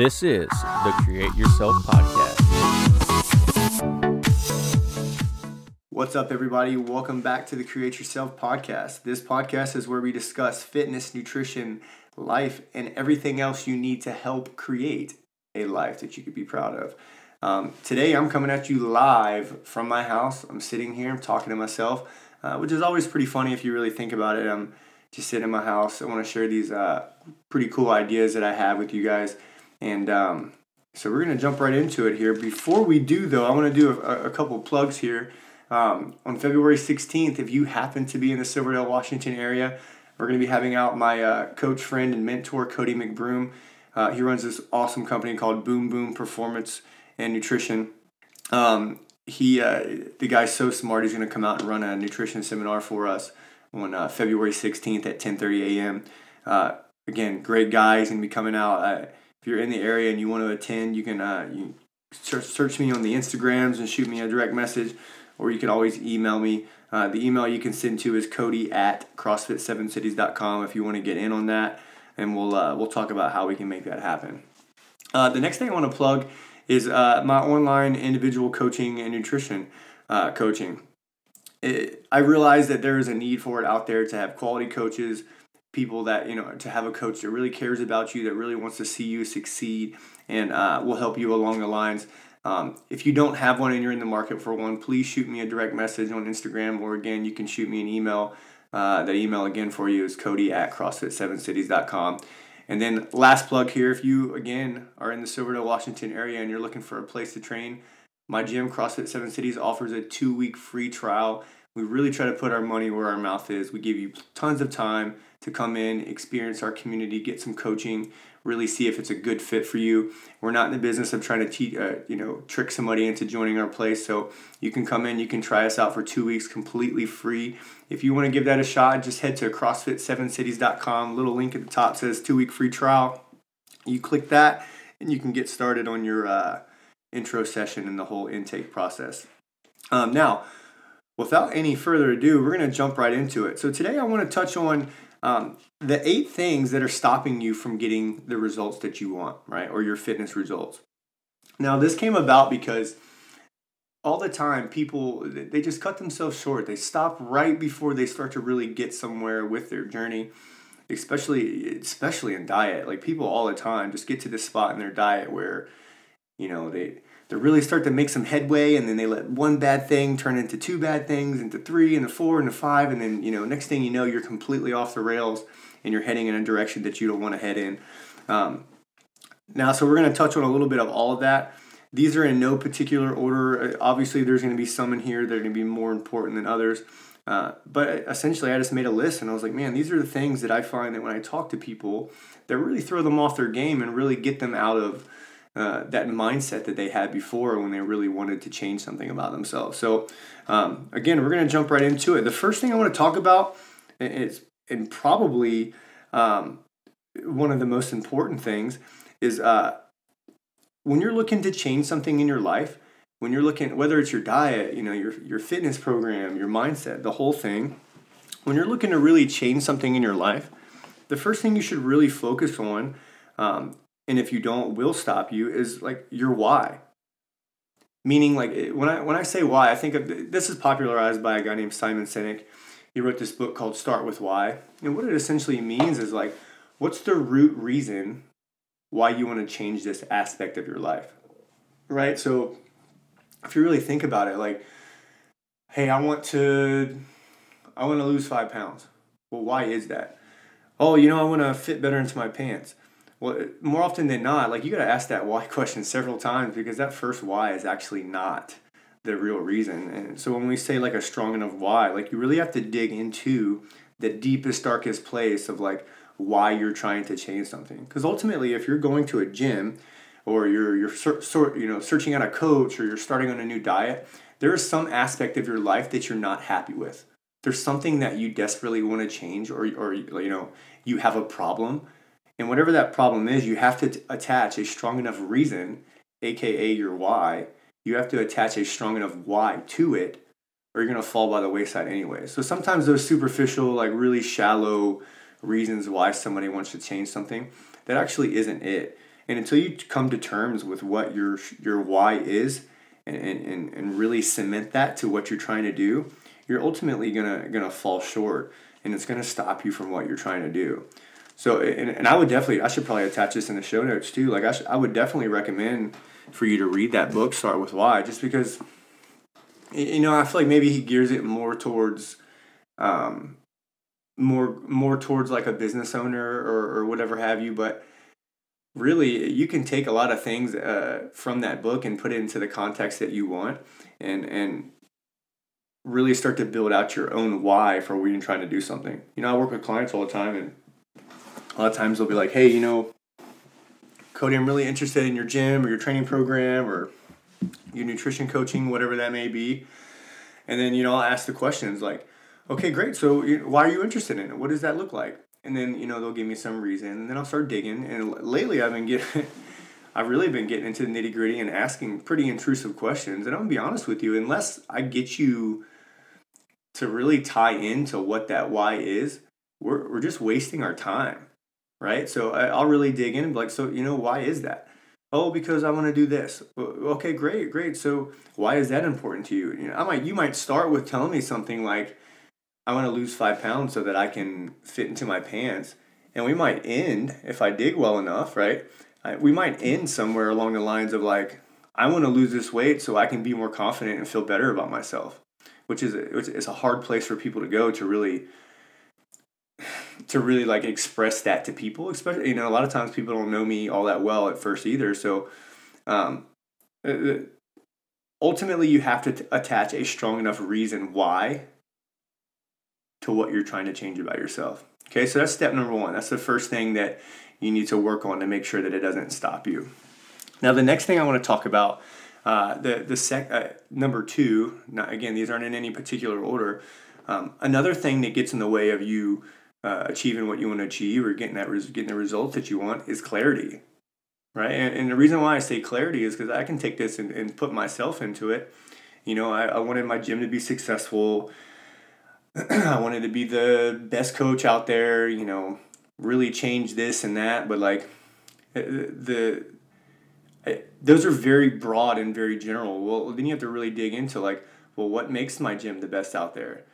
This is the Create Yourself Podcast. What's up, everybody? Welcome back to the Create Yourself Podcast. This podcast is where we discuss fitness, nutrition, life, and everything else you need to help create a life that you could be proud of. Um, today, I'm coming at you live from my house. I'm sitting here, I'm talking to myself, uh, which is always pretty funny if you really think about it. I'm just sitting in my house. I want to share these uh, pretty cool ideas that I have with you guys. And um, so we're going to jump right into it here. Before we do, though, I want to do a, a couple plugs here. Um, on February 16th, if you happen to be in the Silverdale, Washington area, we're going to be having out my uh, coach friend and mentor, Cody McBroom. Uh, he runs this awesome company called Boom Boom Performance and Nutrition. Um, he, uh, the guy's so smart. He's going to come out and run a nutrition seminar for us on uh, February 16th at 10:30 a.m. Uh, again, great guy. He's going to be coming out. Uh, if you're in the area and you want to attend, you can you search, search me on the Instagrams and shoot me a direct message or you can always email me. Uh, the email you can send to is cody at crossfit7cities.com if you want to get in on that, and we'll, uh, we'll talk about how we can make that happen. Uh, the next thing I want to plug is uh, my online individual coaching and nutrition uh, coaching. It, I realize that there is a need for it out there to have quality coaches, people that, you know, to have a coach that really cares about you, that really wants to see you succeed, and uh, will help you along the lines um, if you don't have one and you're in the market for one, please shoot me a direct message on Instagram, or again, you can shoot me an email. Uh, that email again for you is cody at crossfit7cities.com. And then last plug here, if you again are in the Silverdale, Washington area and you're looking for a place to train, my gym, CrossFit Seven Cities, offers a two week free trial. We really try to put our money where our mouth is. We give you tons of time to come in, experience our community, get some coaching really see if it's a good fit for you. We're not in the business of trying to te- uh, you know trick somebody into joining our place. So you can come in, you can try us out for two weeks completely free. If you want to give that a shot, just head to CrossFit7cities.com. Little link at the top says two week free trial. You click that, and you can get started on your uh, intro session and the whole intake process. Um, now, without any further ado, we're going to jump right into it. So today I want to touch on um, the eight things that are stopping you from getting the results that you want, right? Or your fitness results. Now, this came about because all the time people they just cut themselves short. They stop right before they start to really get somewhere with their journey, especially especially in diet. Like people all the time just get to this spot in their diet where you know they they really start to make some headway and then they let one bad thing turn into two bad things into three and into four and into five and then you know next thing you know you're completely off the rails and you're heading in a direction that you don't want to head in. Um, now so we're going to touch on a little bit of all of that. These are in no particular order. Uh, obviously there's going to be some in here that are going to be more important than others. Uh, but essentially i just made a list and i was like man these are the things that i find that when i talk to people that really throw them off their game and really get them out of uh, that mindset that they had before when they really wanted to change something about themselves. So, um, again, we're going to jump right into it. The first thing I want to talk about is, and probably um, one of the most important things, is uh, when you're looking to change something in your life. When you're looking, whether it's your diet, you know, your your fitness program, your mindset, the whole thing. When you're looking to really change something in your life, the first thing you should really focus on um, and if you don't will stop you is like your why. Meaning like when i when i say why i think of this is popularized by a guy named simon sinek. He wrote this book called start with why. And what it essentially means is like what's the root reason why you want to change this aspect of your life right? So if you really think about it like hey i want to i want to lose five pounds. Well why is that? Oh you know i want to fit better into my pants well, more often than not, like you got to ask that why question several times because that first why is actually not the real reason. And so when we say like a strong enough why, like you really have to dig into the deepest, darkest place of like why you're trying to change something. Because ultimately, if you're going to a gym or you're you're sort you know searching out a coach or you're starting on a new diet, there is some aspect of your life that you're not happy with. There's something that you desperately want to change, or or you know you have a problem and whatever that problem is, you have to t- attach a strong enough reason, aka your why. You have to attach a strong enough why to it, or you're to fall by the wayside anyway. So sometimes those superficial, like really shallow reasons why somebody wants to change something, that actually isn't it. And until you come to terms with what your your why is and, and, and really cement that to what you're trying to do, you're ultimately gonna gonna fall short and it's gonna stop you from what you're trying to do. So and, and I would definitely I should probably attach this in the show notes too. Like I, should, I would definitely recommend for you to read that book, Start with Why, just because you know I feel like maybe he gears it more towards um, more more towards like a business owner or, or whatever have you, but really you can take a lot of things uh, from that book and put it into the context that you want and and really start to build out your own why for when you're trying to do something you know i work with clients all the time and a lot of times they'll be like hey you know cody i'm really interested in your gym or your training program or your nutrition coaching whatever that may be. And then you know i'll ask the questions like okay great. So why are you interested in it? What does that look like? And then you know they'll give me some reason, and then I'll start digging. And lately, I've been getting, I've really been getting into the nitty gritty and asking pretty intrusive questions. And I'm gonna be honest with you, unless I get you to really tie into what that why is, we're we're just wasting our time, right? So I, I'll really dig in and be like, so you know, why is that? Oh, because I want to do this. Okay, great, great. So why is that important to you? You know, I might you might start with telling me something like I want to lose five pounds so that I can fit into my pants. And we might end, if I dig well enough, right? I, we might end somewhere along the lines of like, I want to lose this weight so I can be more confident and feel better about myself, which is it's a hard place for people to go to really to really like express that to people especially you know a lot of times people don't know me all that well at first either so um, uh, uh, ultimately you have to t- attach a strong enough reason why to what you're trying to change about yourself. Okay, so that's step number one. That's the first thing that you need to work on to make sure that it doesn't stop you. Now, the next thing I want to talk about, uh, the the sec uh, number two. Not, again, these aren't in any particular order. Um, another thing that gets in the way of you uh, achieving what you want to achieve or getting that res- getting the results that you want is clarity, right? And, and the reason why I say clarity is because I can take this and, and put myself into it. You know, I, I wanted my gym to be successful. I wanted to be the best coach out there, you know, really change this and that, but like uh, the uh, those are very broad and very general. Well, then you have to really dig into like, well, what makes my gym the best out there?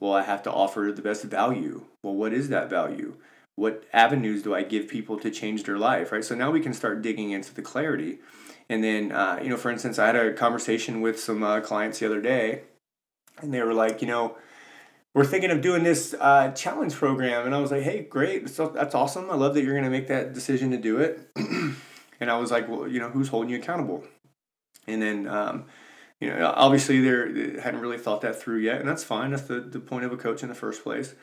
Well, I have to offer the best value. Well, what is that value? What avenues do I give people to change their life, right? So now we can start digging into the clarity. And then, uh, you know, for instance, I had a conversation with some uh, clients the other day, and they were like, you know, we're thinking of doing this uh, challenge program. And I was like, hey, great. So that's awesome. I love that you're going to make that decision to do it. and I was like, well, you know, who's holding you accountable? And then, um, you know, obviously they hadn't really thought that through yet. And that's fine. That's the, the point of a coach in the first place.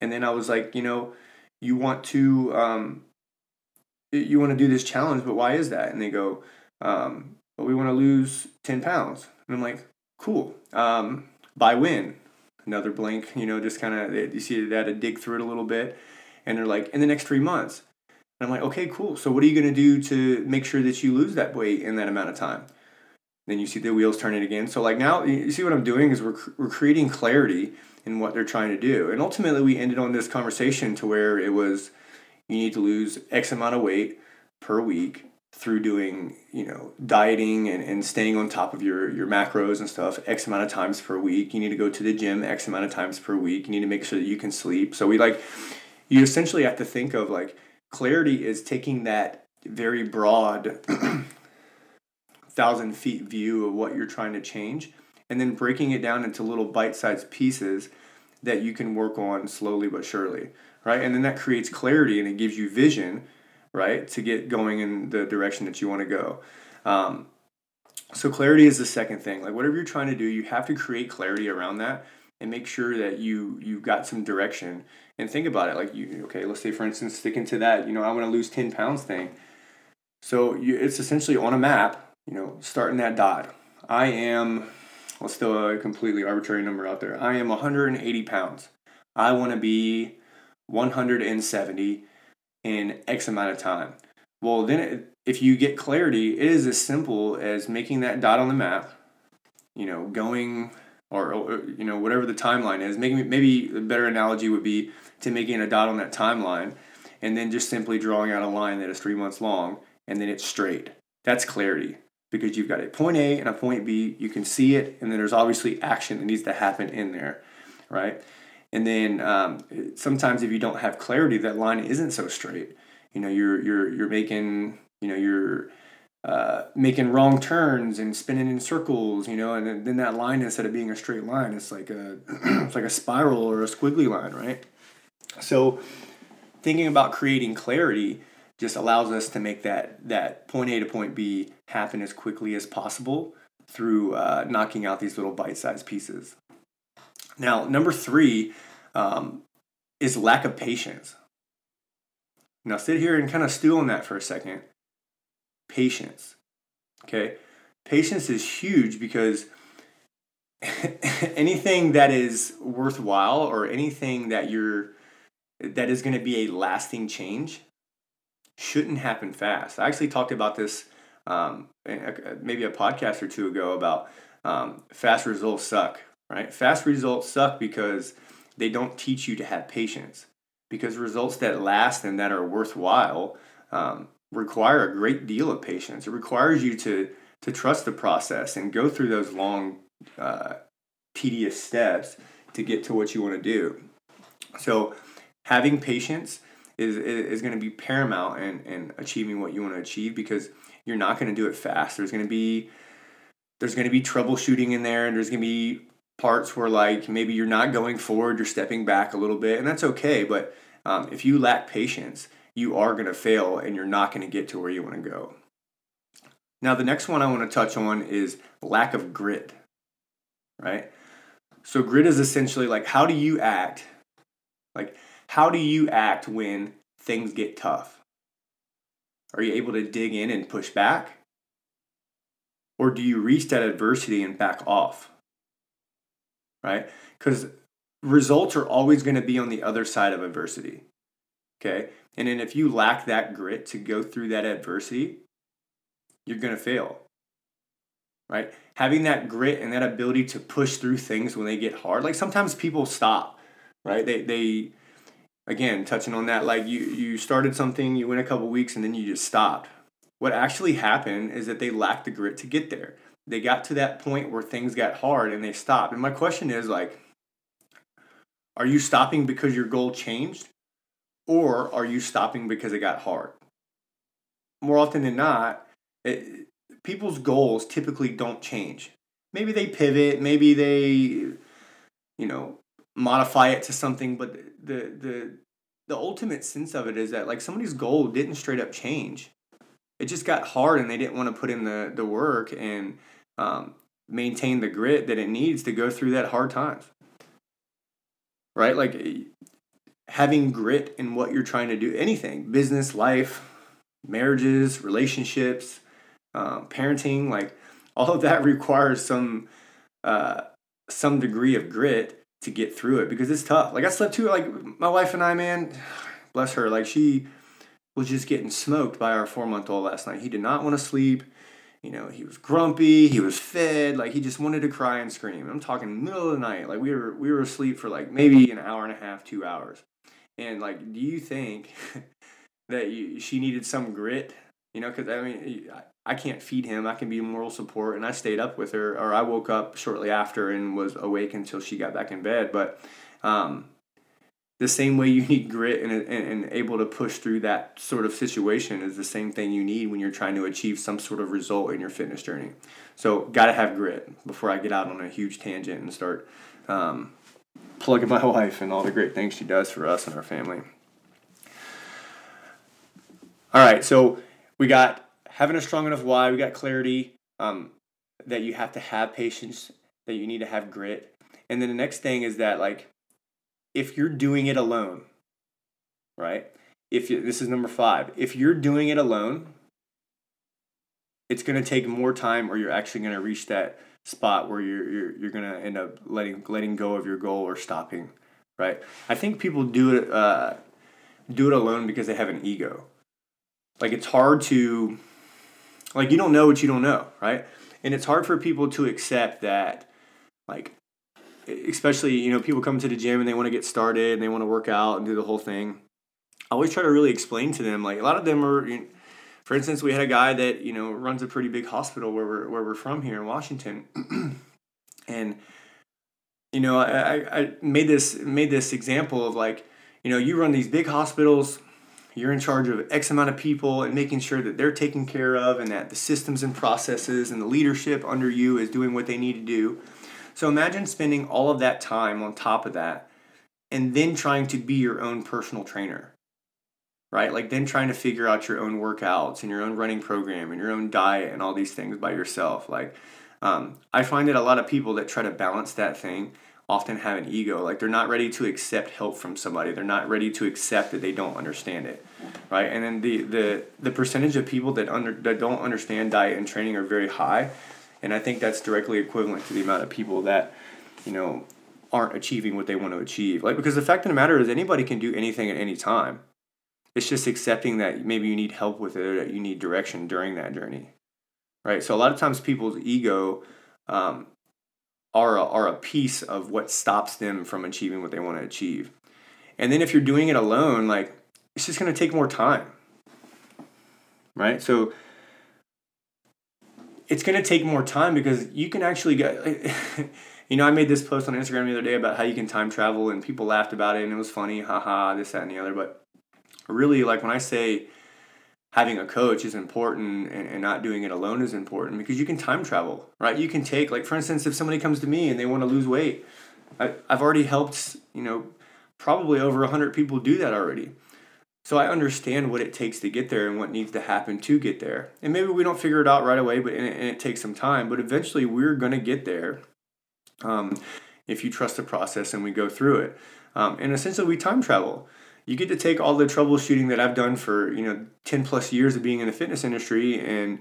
And then I was like, you know, you want to, um, you want to do this challenge, but why is that? And they go, um, well, we want to lose 10 pounds. And I'm like, cool. Um, by when? another blink, you know, just kind of, you see had to dig through it a little bit. And they're like, in the next three months. And I'm like, okay, cool. So what are you going to do to make sure that you lose that weight in that amount of time? Then you see the wheels turning again. So like now, you see what I'm doing is we're, we're creating clarity in what they're trying to do. And ultimately we ended on this conversation to where it was, you need to lose X amount of weight per week through doing you know dieting and, and staying on top of your your macros and stuff x amount of times per week you need to go to the gym x amount of times per week you need to make sure that you can sleep so we like you essentially have to think of like clarity is taking that very broad thousand feet view of what you're trying to change and then breaking it down into little bite-sized pieces that you can work on slowly but surely right and then that creates clarity and it gives you vision right? To get going in the direction that you want to go. Um, so clarity is the second thing. Like whatever you're trying to do, you have to create clarity around that and make sure that you you've got some direction. And think about it. Like you, okay, let's say for instance, sticking to that, you know, I want to lose ten pounds thing. So you, it's essentially on a map. You know, starting that dot. I am. Let's throw a completely arbitrary number out there. I am 180 pounds. I want to be 170 in X amount of time. Well, then if you get clarity, it is as simple as making that dot on the map, you know, going or, or you know whatever the timeline is. Making maybe a better analogy would be to making a dot on that timeline, and then just simply drawing out a line that is three months long and then it's straight. That's clarity because you've got a point A and a point B. You can see it, and then there's obviously action that needs to happen in there, right? And then um, sometimes if you don't have clarity, that line isn't so straight. You know, you're you're you're making you know you're uh, making wrong turns and spinning in circles. You know, and then that line instead of being a straight line, it's like a it's like a spiral or a squiggly line, right? So thinking about creating clarity just allows us to make that that point A to point B happen as quickly as possible through uh, knocking out these little bite-sized pieces. Now, number three um, is lack of patience. Now, sit here and kind of stew on that for a second. Patience. Okay, patience is huge because anything that is worthwhile or anything that you're that is going to be a lasting change shouldn't happen fast. I actually talked about this um, maybe a podcast or two ago about um, fast results suck, right? Fast results suck because they don't teach you to have patience. Because results that last and that are worthwhile um, require a great deal of patience. It requires you to to trust the process and go through those long, uh, tedious steps to get to what you want to do. So, having patience is is going to be paramount in, in achieving what you want to achieve because you're not going to do it fast. There's going to be there's going to be troubleshooting in there, and there's going to be parts where like maybe you're not going forward, you're stepping back a little bit, and that's okay. But um, if you lack patience, you are going to fail, and you're not going to get to where you want to go. Now, the next one I want to touch on is lack of grit. Right. So grit is essentially like how do you act, like how do you act when things get tough? Are you able to dig in and push back? Or do you reach that adversity and back off? Right? Because results are always going to be on the other side of adversity. Okay? And then if you lack that grit to go through that adversity, you're going to fail. Right? Having that grit and that ability to push through things when they get hard. Like sometimes people stop, right? They they again touching on that like you you started something you went a couple weeks and then you just stopped. What actually happened is that they lacked the grit to get there. They got to that point where things got hard and they stopped. And my question is like are you stopping because your goal changed or are you stopping because it got hard? More often than not it, people's goals typically don't change. Maybe they pivot maybe they you know modify it to something but the the the ultimate sense of it is that like somebody's goal didn't straight up change. It just got hard and they didn't want to put in the the work and um, maintain the grit that it needs to go through that hard times right? Like having grit in what you're trying to do anything business life marriages relationships um, parenting like all of that requires some uh, some degree of grit to get through it because it's tough. Like I slept too. Like my wife and I, man, bless her. Like she was just getting smoked by our four month old last night. He did not want to sleep. You know, he was grumpy. He was fed. Like he just wanted to cry and scream. I'm talking middle of the night. Like we were we were asleep for like maybe an hour and a half, two hours. And like, do you think that you, she needed some grit? You know, because I mean, I can't feed him. I can be moral support, and I stayed up with her, or I woke up shortly after and was awake until she got back in bed. But um, the same way you need grit and, and, and able to push through that sort of situation is the same thing you need when you're trying to achieve some sort of result in your fitness journey. So, got to have grit before I get out on a huge tangent and start um, plugging my wife and all the great things she does for us and our family. All right, so we got having a strong enough why, we got clarity um, that you have to have patience, that you need to have grit. And then the next thing is that, like, if you're doing it alone, right? If you, this is number five, if you're doing it alone, it's going to take more time, or you're actually going to reach that spot where you're you're, you're going to end up letting letting go of your goal or stopping, right? I think people do it uh, do it alone because they have an ego. Like it's hard to like you don't know what you don't know, right? And it's hard for people to accept that, like, especially you know people come to the gym and they want to get started and they want to work out and do the whole thing. I always try to really explain to them like a lot of them are. You know, for instance, we had a guy that you know runs a pretty big hospital where we're where we're from here in Washington, and you know I, I made this made this example of like you know you run these big hospitals you're in charge of x amount of people and making sure that they're taken care of and that the systems and processes and the leadership under you is doing what they need to do. So imagine spending all of that time on top of that and then trying to be your own personal trainer right? Like then trying to figure out your own workouts and your own running program and your own diet and all these things by yourself. Like um, i find that a lot of people that try to balance that thing often have an ego. Like they're not ready to accept help from somebody. They're not ready to accept that they don't understand it right? And then the the the percentage of people that under that don't understand diet and training are very high. And i think that's directly equivalent to the amount of people that you know aren't achieving what they want to achieve. Like because the fact of the matter is anybody can do anything at any time. It's just accepting that maybe you need help with it or that you need direction during that journey right? So a lot of times people's ego um, are a, are a piece of what stops them from achieving what they want to achieve. And then if you're doing it alone, like it's just going to take more time. Right? So it's going to take more time because you can actually get you know, I made this post on Instagram the other day about how you can time travel and people laughed about it and it was funny, haha, this, that, and the other. But really, like when I say having a coach is important and, and not doing it alone is important because you can time travel, right? You can take, like, for instance, if somebody comes to me and they want to lose weight, I, I've already helped, you know, probably over 100 people do that already. So I understand what it takes to get there and what needs to happen to get there. And maybe we don't figure it out right away, but and it, and it takes some time. But eventually, we're going to get there um, if you trust the process and we go through it. Um, and essentially, we time travel you get to take all the troubleshooting that I've done for, you know, 10 plus years of being in the fitness industry and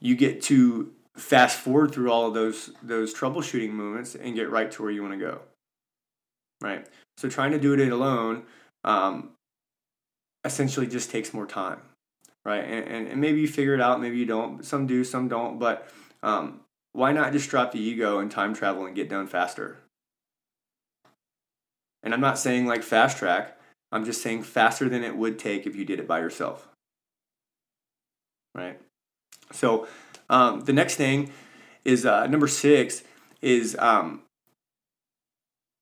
you get to fast forward through all of those those troubleshooting moments and get right to where you want to go. Right? So trying to do it alone um, essentially just takes more time. Right? And, and, and, maybe you figure it out, maybe you don't. Some do, some don't. But um, why not just drop the ego and time travel and get done faster? And I'm not saying like fast track. I'm just saying faster than it would take if you did it by yourself. Right? So um, the next thing is uh, number six is um,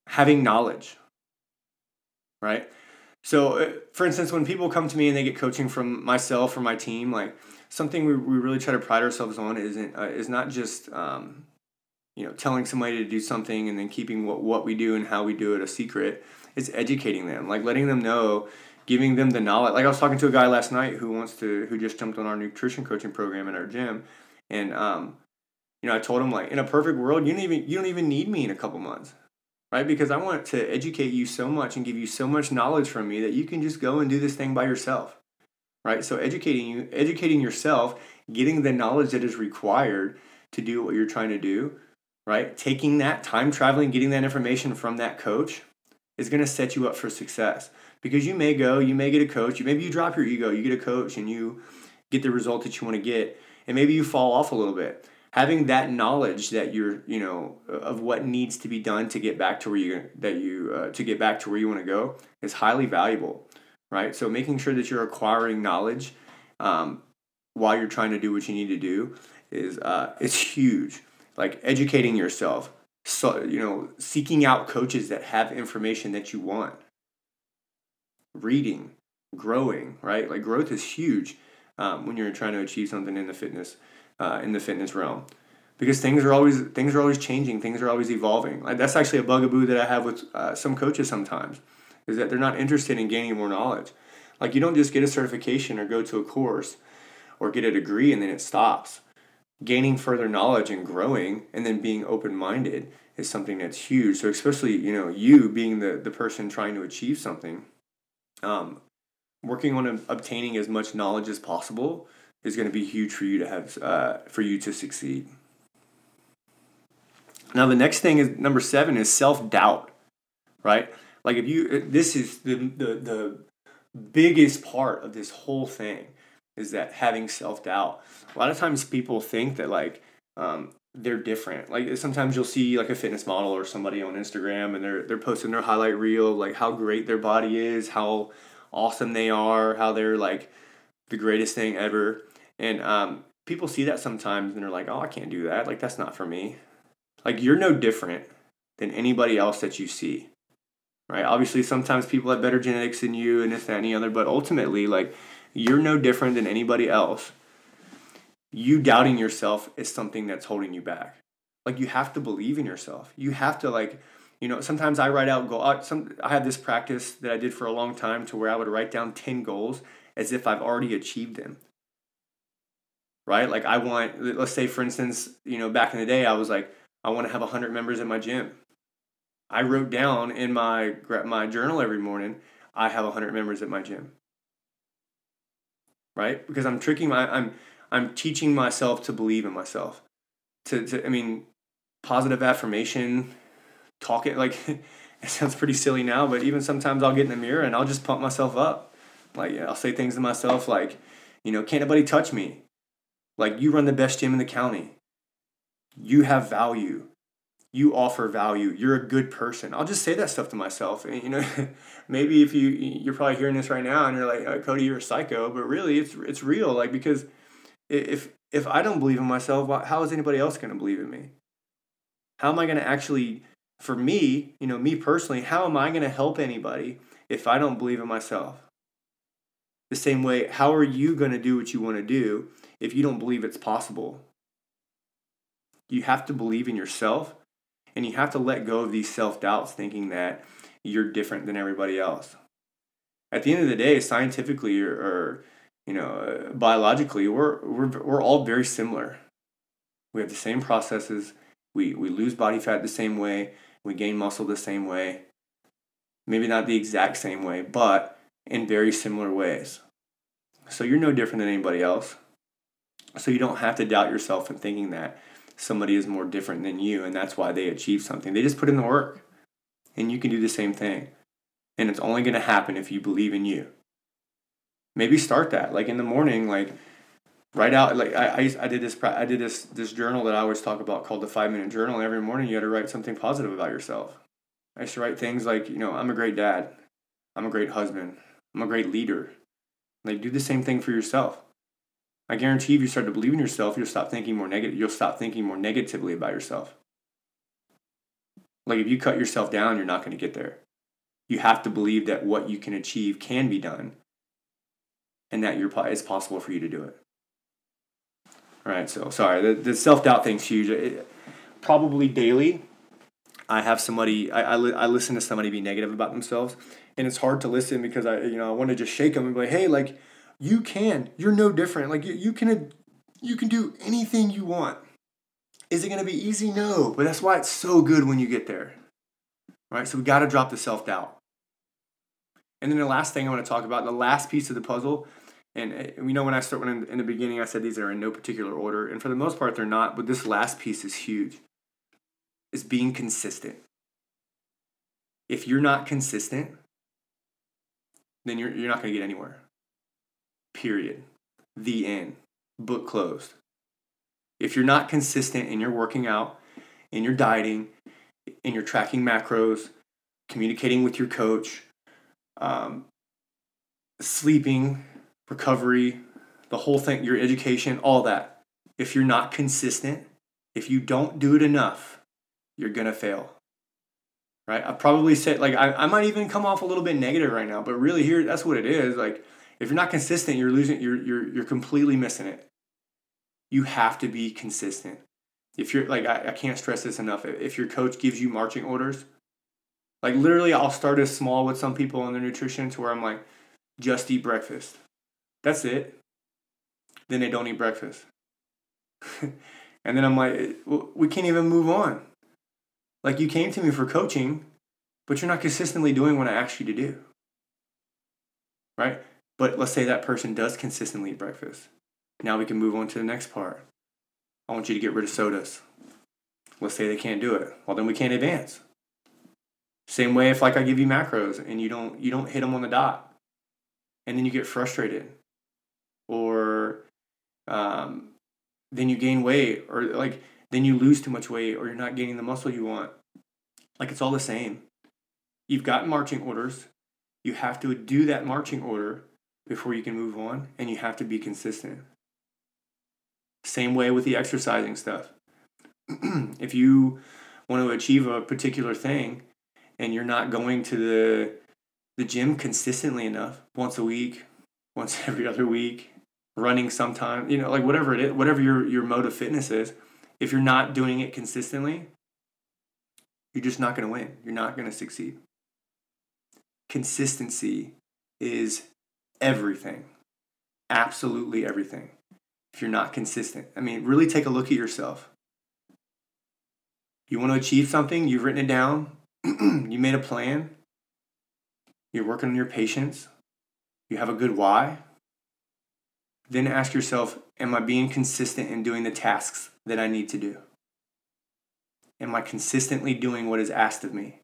having knowledge. Right? So, uh, for instance, when people come to me and they get coaching from myself or my team, like something we, we really try to pride ourselves on isn't uh, is not just um, you know telling somebody to do something and then keeping what, what we do and how we do it a secret it's educating them, like letting them know, giving them the knowledge. Like I was talking to a guy last night who wants to, who just jumped on our nutrition coaching program in our gym, and um, you know, I told him like, in a perfect world, you don't even you don't even need me in a couple months, right? Because I want to educate you so much and give you so much knowledge from me that you can just go and do this thing by yourself, right? So educating you, educating yourself, getting the knowledge that is required to do what you're trying to do, right? Taking that time traveling, getting that information from that coach, is going to set you up for success because you may go, you may get a coach, maybe you drop your ego, you get a coach and you get the result that you want to get, and maybe you fall off a little bit. Having that knowledge that you're, you know, of what needs to be done to get back to where you that you uh, to get back to where you want to go is highly valuable, right? So making sure that you're acquiring knowledge um, while you're trying to do what you need to do is uh, it's huge. Like educating yourself, so you know seeking out coaches that have information that you want. Reading growing right? Like growth is huge um, when you're trying to achieve something in the fitness uh, in the fitness realm. Because things are always things are always changing things are always evolving. Like that's actually a bugaboo that i have with uh, some coaches sometimes is that they're not interested in gaining more knowledge. Like you don't just get a certification or go to a course or get a degree and then it stops gaining further knowledge and growing and then being open-minded is something that's huge. So especially you know you being the, the person trying to achieve something um, working on obtaining as much knowledge as possible is going to be huge for you to have uh, for you to succeed. Now the next thing is number seven is self-doubt right? Like if you this is the the, the biggest part of this whole thing is that having self doubt. A lot of times people think that like um, they're different. Like sometimes you'll see like a fitness model or somebody on Instagram and they're they're posting their highlight reel like how great their body is, how awesome they are, how they're like the greatest thing ever. And um, people see that sometimes and they're like, oh, I can't do that. Like, that's not for me. Like, you're no different than anybody else that you see. Right? Obviously, sometimes people have better genetics than you and this, that, and the other, but ultimately, like, you're no different than anybody else. You doubting yourself is something that's holding you back. Like, you have to believe in yourself. You have to, like, you know, sometimes I write out goal. Uh, some I have this practice that I did for a long time to where I would write down ten goals as if I've already achieved them. Right? Like I want, let's say for instance, you know, back in the day, I was like, I want to have hundred members in my gym. I wrote down in my my journal every morning, I have hundred members at my gym. Right? Because I'm tricking my, I'm, I'm teaching myself to believe in myself. To, to I mean, positive affirmation talk it like it sounds pretty silly now, but even sometimes I'll get in the mirror and I'll just pump myself up. Like I'll say things to myself like, you know, can't nobody touch me. Like you run the best gym in the county. You have value. You offer value. You're a good person. I'll just say that stuff to myself. And, you know, maybe if you you're probably hearing this right now and you're like, oh, Cody, you're a psycho, but really it's it's real. Like because if if I don't believe in myself, how is anybody else going to believe in me? How am I going to actually for me, you know, me personally, how am I going to help anybody if I don't believe in myself? The same way, how are you going to do what you want to do if you don't believe it's possible? You have to believe in yourself and you have to let go of these self doubts thinking that you're different than everybody else. At the end of the day, scientifically or, or you know, uh, biologically, we're, we're, we're all very similar. We have the same processes. We, we lose body fat the same way. We gain muscle the same way. Maybe not the exact same way, but in very similar ways. So you're no different than anybody else. So you don't have to doubt yourself in thinking that somebody is more different than you and that's why they achieve something. They just put in the work. And you can do the same thing. And it's only going to happen if you believe in you. Maybe start that. Like in the morning, like write out like I, I, I did this I did this this journal that I always talk about called the five minute journal. Every morning you got to write something positive about yourself. I used to write things like you know I'm a great dad, I'm a great husband, I'm a great leader. Like do the same thing for yourself. I guarantee if you start to believe in yourself, you'll stop thinking more negative. You'll stop thinking more negatively about yourself. Like if you cut yourself down, you're not going to get there. You have to believe that what you can achieve can be done, and that you're it's possible for you to do it. All right, so sorry, the, the self doubt thing's huge. It, probably daily, I have somebody, I, I, li- I listen to somebody be negative about themselves, and it's hard to listen because I, you know, I want to just shake them and be like, hey, like, you can, you're no different. Like, you, you can, you can do anything you want. Is it going to be easy? No, but that's why it's so good when you get there. All right, so we got to drop the self doubt. And then the last thing I want to talk about, the last piece of the puzzle, and we uh, know when I start when in, in the beginning, I said these are in no particular order, and for the most part, they're not. But this last piece is huge. Is being consistent. If you're not consistent, then you're you're not going to get anywhere. Period. The end. Book closed. If you're not consistent in you're working out, in you're dieting, in you're tracking macros, communicating with your coach, um, sleeping, recovery, the whole thing, your education, all that. If you're not consistent, if you don't do it enough, you're to fail. Right? I probably said, like, I, I might even come off a little bit negative right now, but really here, that's what it is. Like, if you're not consistent, you're losing, you're, you're, you're completely missing it. You have to be consistent. If you're, like, I, I can't stress this enough. If your coach gives you marching orders, like, literally, I'll start as small with some people on their nutrition to where I'm like, just eat breakfast that's it. Then they don't eat breakfast. and then I'm like, we can't even move on. Like you came to me for coaching, but you're not consistently doing what I asked you to do. Right? But let's say that person does consistently eat breakfast. Now we can move on to the next part. I want you to get rid of sodas. Let's say they can't do it. Well, then we can't advance. Same way if like I give you macros and you don't you don't hit them on the dot, and then you get frustrated or um, then you gain weight or like then you lose too much weight or you're not gaining the muscle you want like it's all the same you've got marching orders you have to do that marching order before you can move on, and you have to be consistent. Same way with the exercising stuff. if you want to achieve a particular thing and you're not going to the the gym consistently enough, once a week, once every other week, running sometime, you know, like whatever it is, whatever your your mode of fitness is, if you're not doing it consistently, you're just not going to win. You're not going to succeed. Consistency is everything. Absolutely everything. If you're not consistent, I mean, really take a look at yourself. You want to achieve something, you've written it down, you made a plan, you're working on your patience, you have a good why. Then ask yourself, am I being consistent in doing the tasks that I need to do? Am I consistently doing what is asked of me?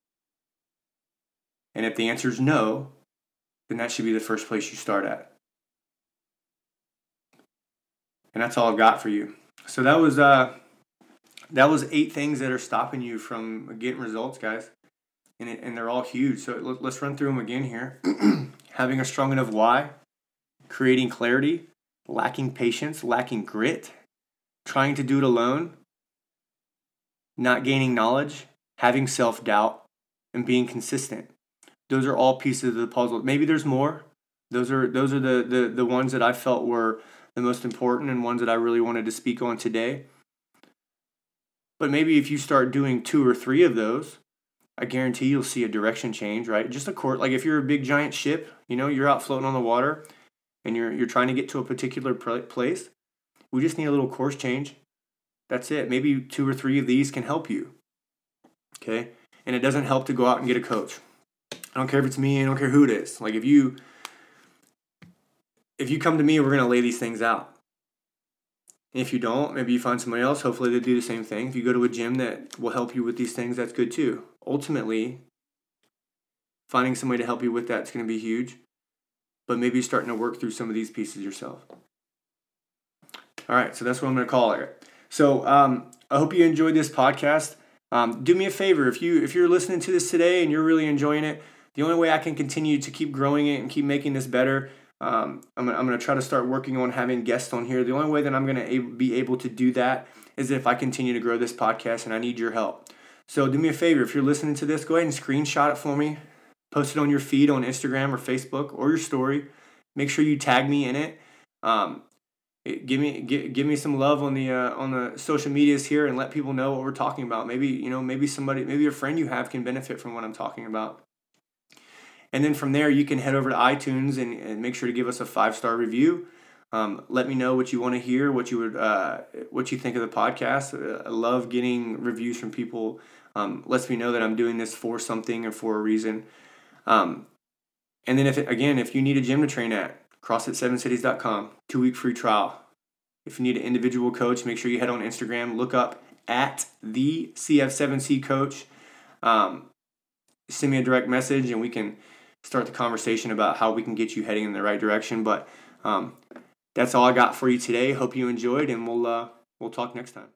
And if the answer is no, then that should be the first place you start at. And that's all I've got for you. So that was uh that was eight things that are stopping you from getting results, guys. And it, and they're all huge. So let's run through them again here. Having a strong enough why, creating clarity, lacking patience, lacking grit, trying to do it alone, not gaining knowledge, having self doubt, and being consistent. Those are all pieces of the puzzle. Maybe there's more. Those are those are the, the, the ones that I felt were the most important and ones that I really wanted to speak on today. But maybe if you start doing two or three of those, I guarantee you'll see a direction change, right? Just a court, like if you're a big giant ship, you know, you're out floating on the water and you're you're trying to get to a particular place. We just need a little course change. That's it. Maybe two or three of these can help you. Okay? And it doesn't help to go out and get a coach. I don't care if it's me, I don't care who it is. Like if you if you come to me, we're to lay these things out. And if you don't, maybe you find somebody else. Hopefully, they do the same thing. If you go to a gym that will help you with these things, that's good too. Ultimately, finding somebody to help you with that's to be huge. But maybe starting to work through some of these pieces yourself. All right, so that's what I'm to call it. So um, I hope you enjoyed this podcast. Um, do me a favor if you if you're listening to this today and you're really enjoying it. The only way I can continue to keep growing it and keep making this better um, I'm, I'm going to try to start working on having guests on here. The only way that I'm going to be able to do that is if I continue to grow this podcast, and I need your help. So do me a favor if you're listening to this, go ahead and screenshot it for me, post it on your feed on Instagram or Facebook or your story. Make sure you tag me in it. Um, give me give, give me some love on the uh, on the social medias here and let people know what we're talking about. Maybe you know maybe somebody maybe a friend you have can benefit from what I'm talking about. And then from there, you can head over to iTunes and, and make sure to give us a five star review. Um, let me know what you want to hear, what you would, uh, what you think of the podcast. Uh, I love getting reviews from people. Um, lets me know that I'm doing this for something or for a reason. Um, and then if again, if you need a gym to train at, CrossFit7cities.com, two week free trial. If you need an individual coach, make sure you head on Instagram, look up at the CF7C coach. Um, send me a direct message, and we can start the conversation about how we can get you heading in the right direction. But um, that's all I got for you today. Hope you enjoyed, and we'll uh, we'll talk next time.